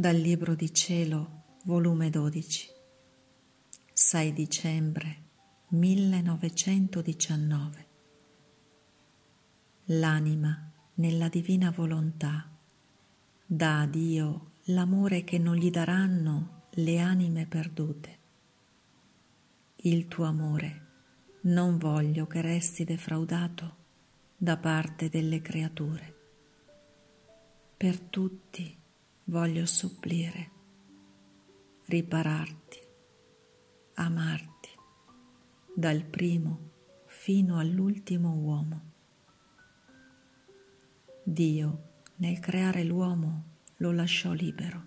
Dal Libro di Cielo, volume 12, 6 dicembre 1919. L'anima, nella divina volontà, dà a Dio l'amore che non gli daranno le anime perdute. Il tuo amore non voglio che resti defraudato da parte delle creature. Per tutti voglio supplire, ripararti, amarti, dal primo fino all'ultimo uomo. Dio, nel creare l'uomo, lo lasciò libero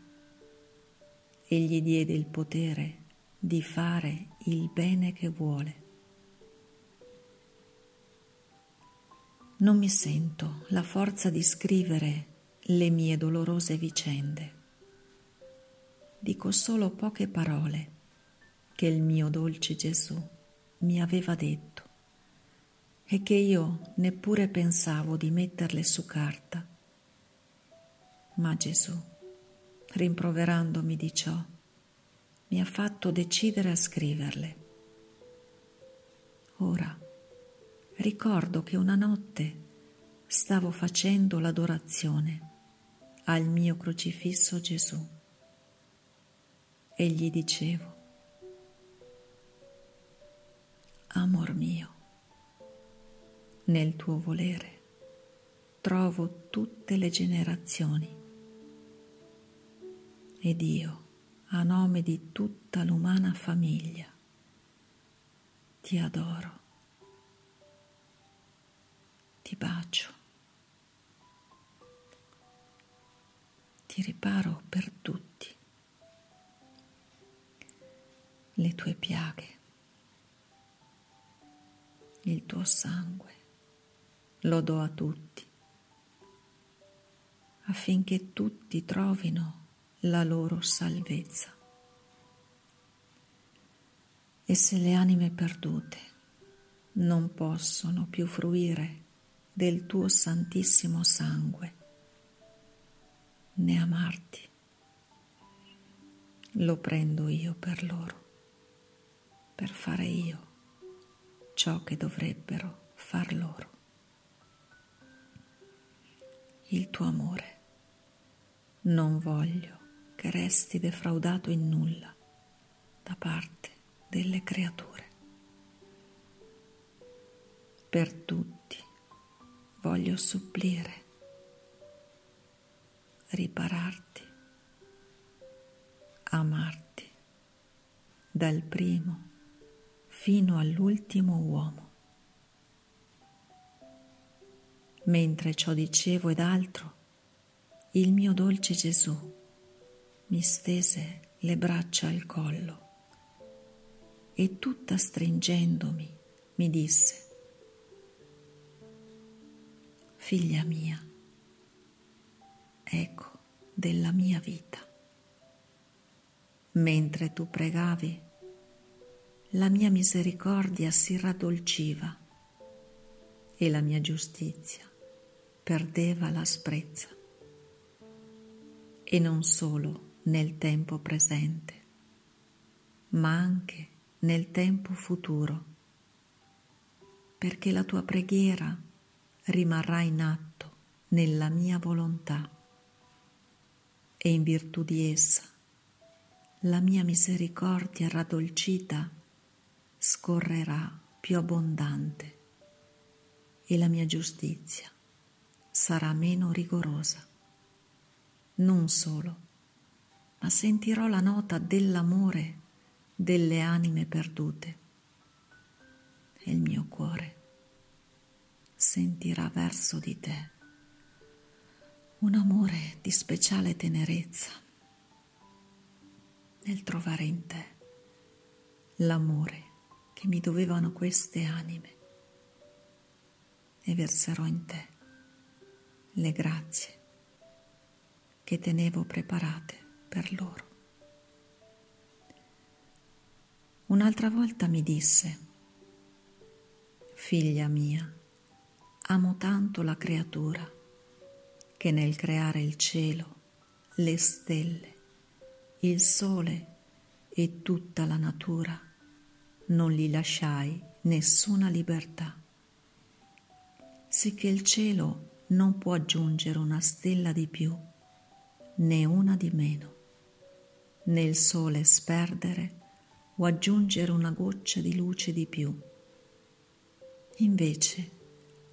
e gli diede il potere di fare il bene che vuole. Non mi sento la forza di scrivere le mie dolorose vicende. Dico solo poche parole che il mio dolce Gesù mi aveva detto e che io neppure pensavo di metterle su carta. Ma Gesù, rimproverandomi di ciò, mi ha fatto decidere a scriverle. Ora ricordo che una notte stavo facendo l'adorazione al mio crocifisso Gesù e gli dicevo, Amor mio, nel tuo volere trovo tutte le generazioni ed io, a nome di tutta l'umana famiglia, ti adoro, ti bacio. Ti riparo per tutti le tue piaghe, il tuo sangue, lo do a tutti, affinché tutti trovino la loro salvezza. E se le anime perdute non possono più fruire del tuo santissimo sangue, né amarti. Lo prendo io per loro, per fare io ciò che dovrebbero far loro. Il tuo amore non voglio che resti defraudato in nulla da parte delle creature. Per tutti voglio supplire ripararti, amarti, dal primo fino all'ultimo uomo. Mentre ciò dicevo ed altro, il mio dolce Gesù mi stese le braccia al collo e tutta stringendomi mi disse, Figlia mia, eco della mia vita. Mentre tu pregavi, la mia misericordia si raddolciva e la mia giustizia perdeva l'asprezza. E non solo nel tempo presente, ma anche nel tempo futuro, perché la tua preghiera rimarrà in atto nella mia volontà e in virtù di essa. La mia misericordia raddolcita scorrerà più abbondante e la mia giustizia sarà meno rigorosa. Non solo, ma sentirò la nota dell'amore delle anime perdute. E il mio cuore sentirà verso di te un amore di speciale tenerezza nel trovare in te l'amore che mi dovevano queste anime e verserò in te le grazie che tenevo preparate per loro. Un'altra volta mi disse, figlia mia, amo tanto la creatura che nel creare il cielo, le stelle il sole e tutta la natura, non gli lasciai nessuna libertà. Sicché il cielo non può aggiungere una stella di più, né una di meno, né il sole sperdere o aggiungere una goccia di luce di più. Invece,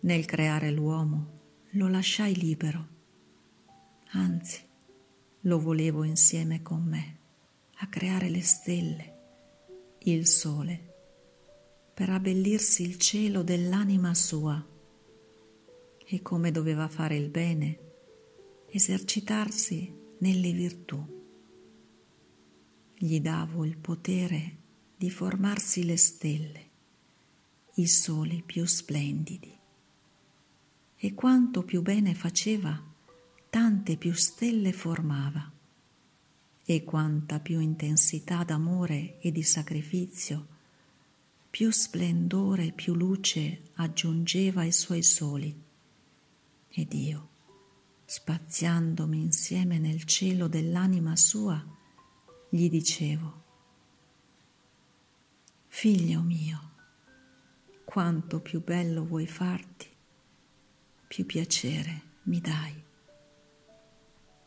nel creare l'uomo, lo lasciai libero, anzi, lo volevo insieme con me a creare le stelle, il sole, per abbellirsi il cielo dell'anima sua e come doveva fare il bene, esercitarsi nelle virtù. Gli davo il potere di formarsi le stelle, i soli più splendidi. E quanto più bene faceva, tante più stelle formava e quanta più intensità d'amore e di sacrificio, più splendore e più luce aggiungeva ai suoi soli. Ed io, spaziandomi insieme nel cielo dell'anima sua, gli dicevo, Figlio mio, quanto più bello vuoi farti, più piacere mi dai.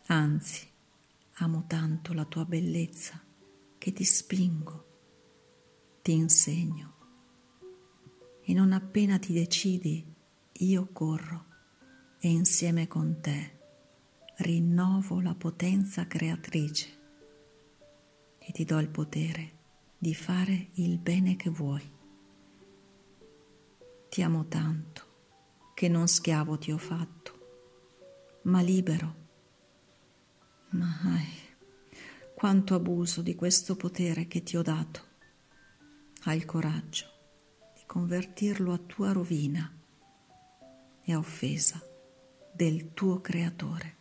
Anzi, Amo tanto la tua bellezza che ti spingo, ti insegno e non appena ti decidi io corro e insieme con te rinnovo la potenza creatrice e ti do il potere di fare il bene che vuoi. Ti amo tanto che non schiavo ti ho fatto, ma libero Mai, quanto abuso di questo potere che ti ho dato. Hai il coraggio di convertirlo a tua rovina e a offesa del tuo creatore.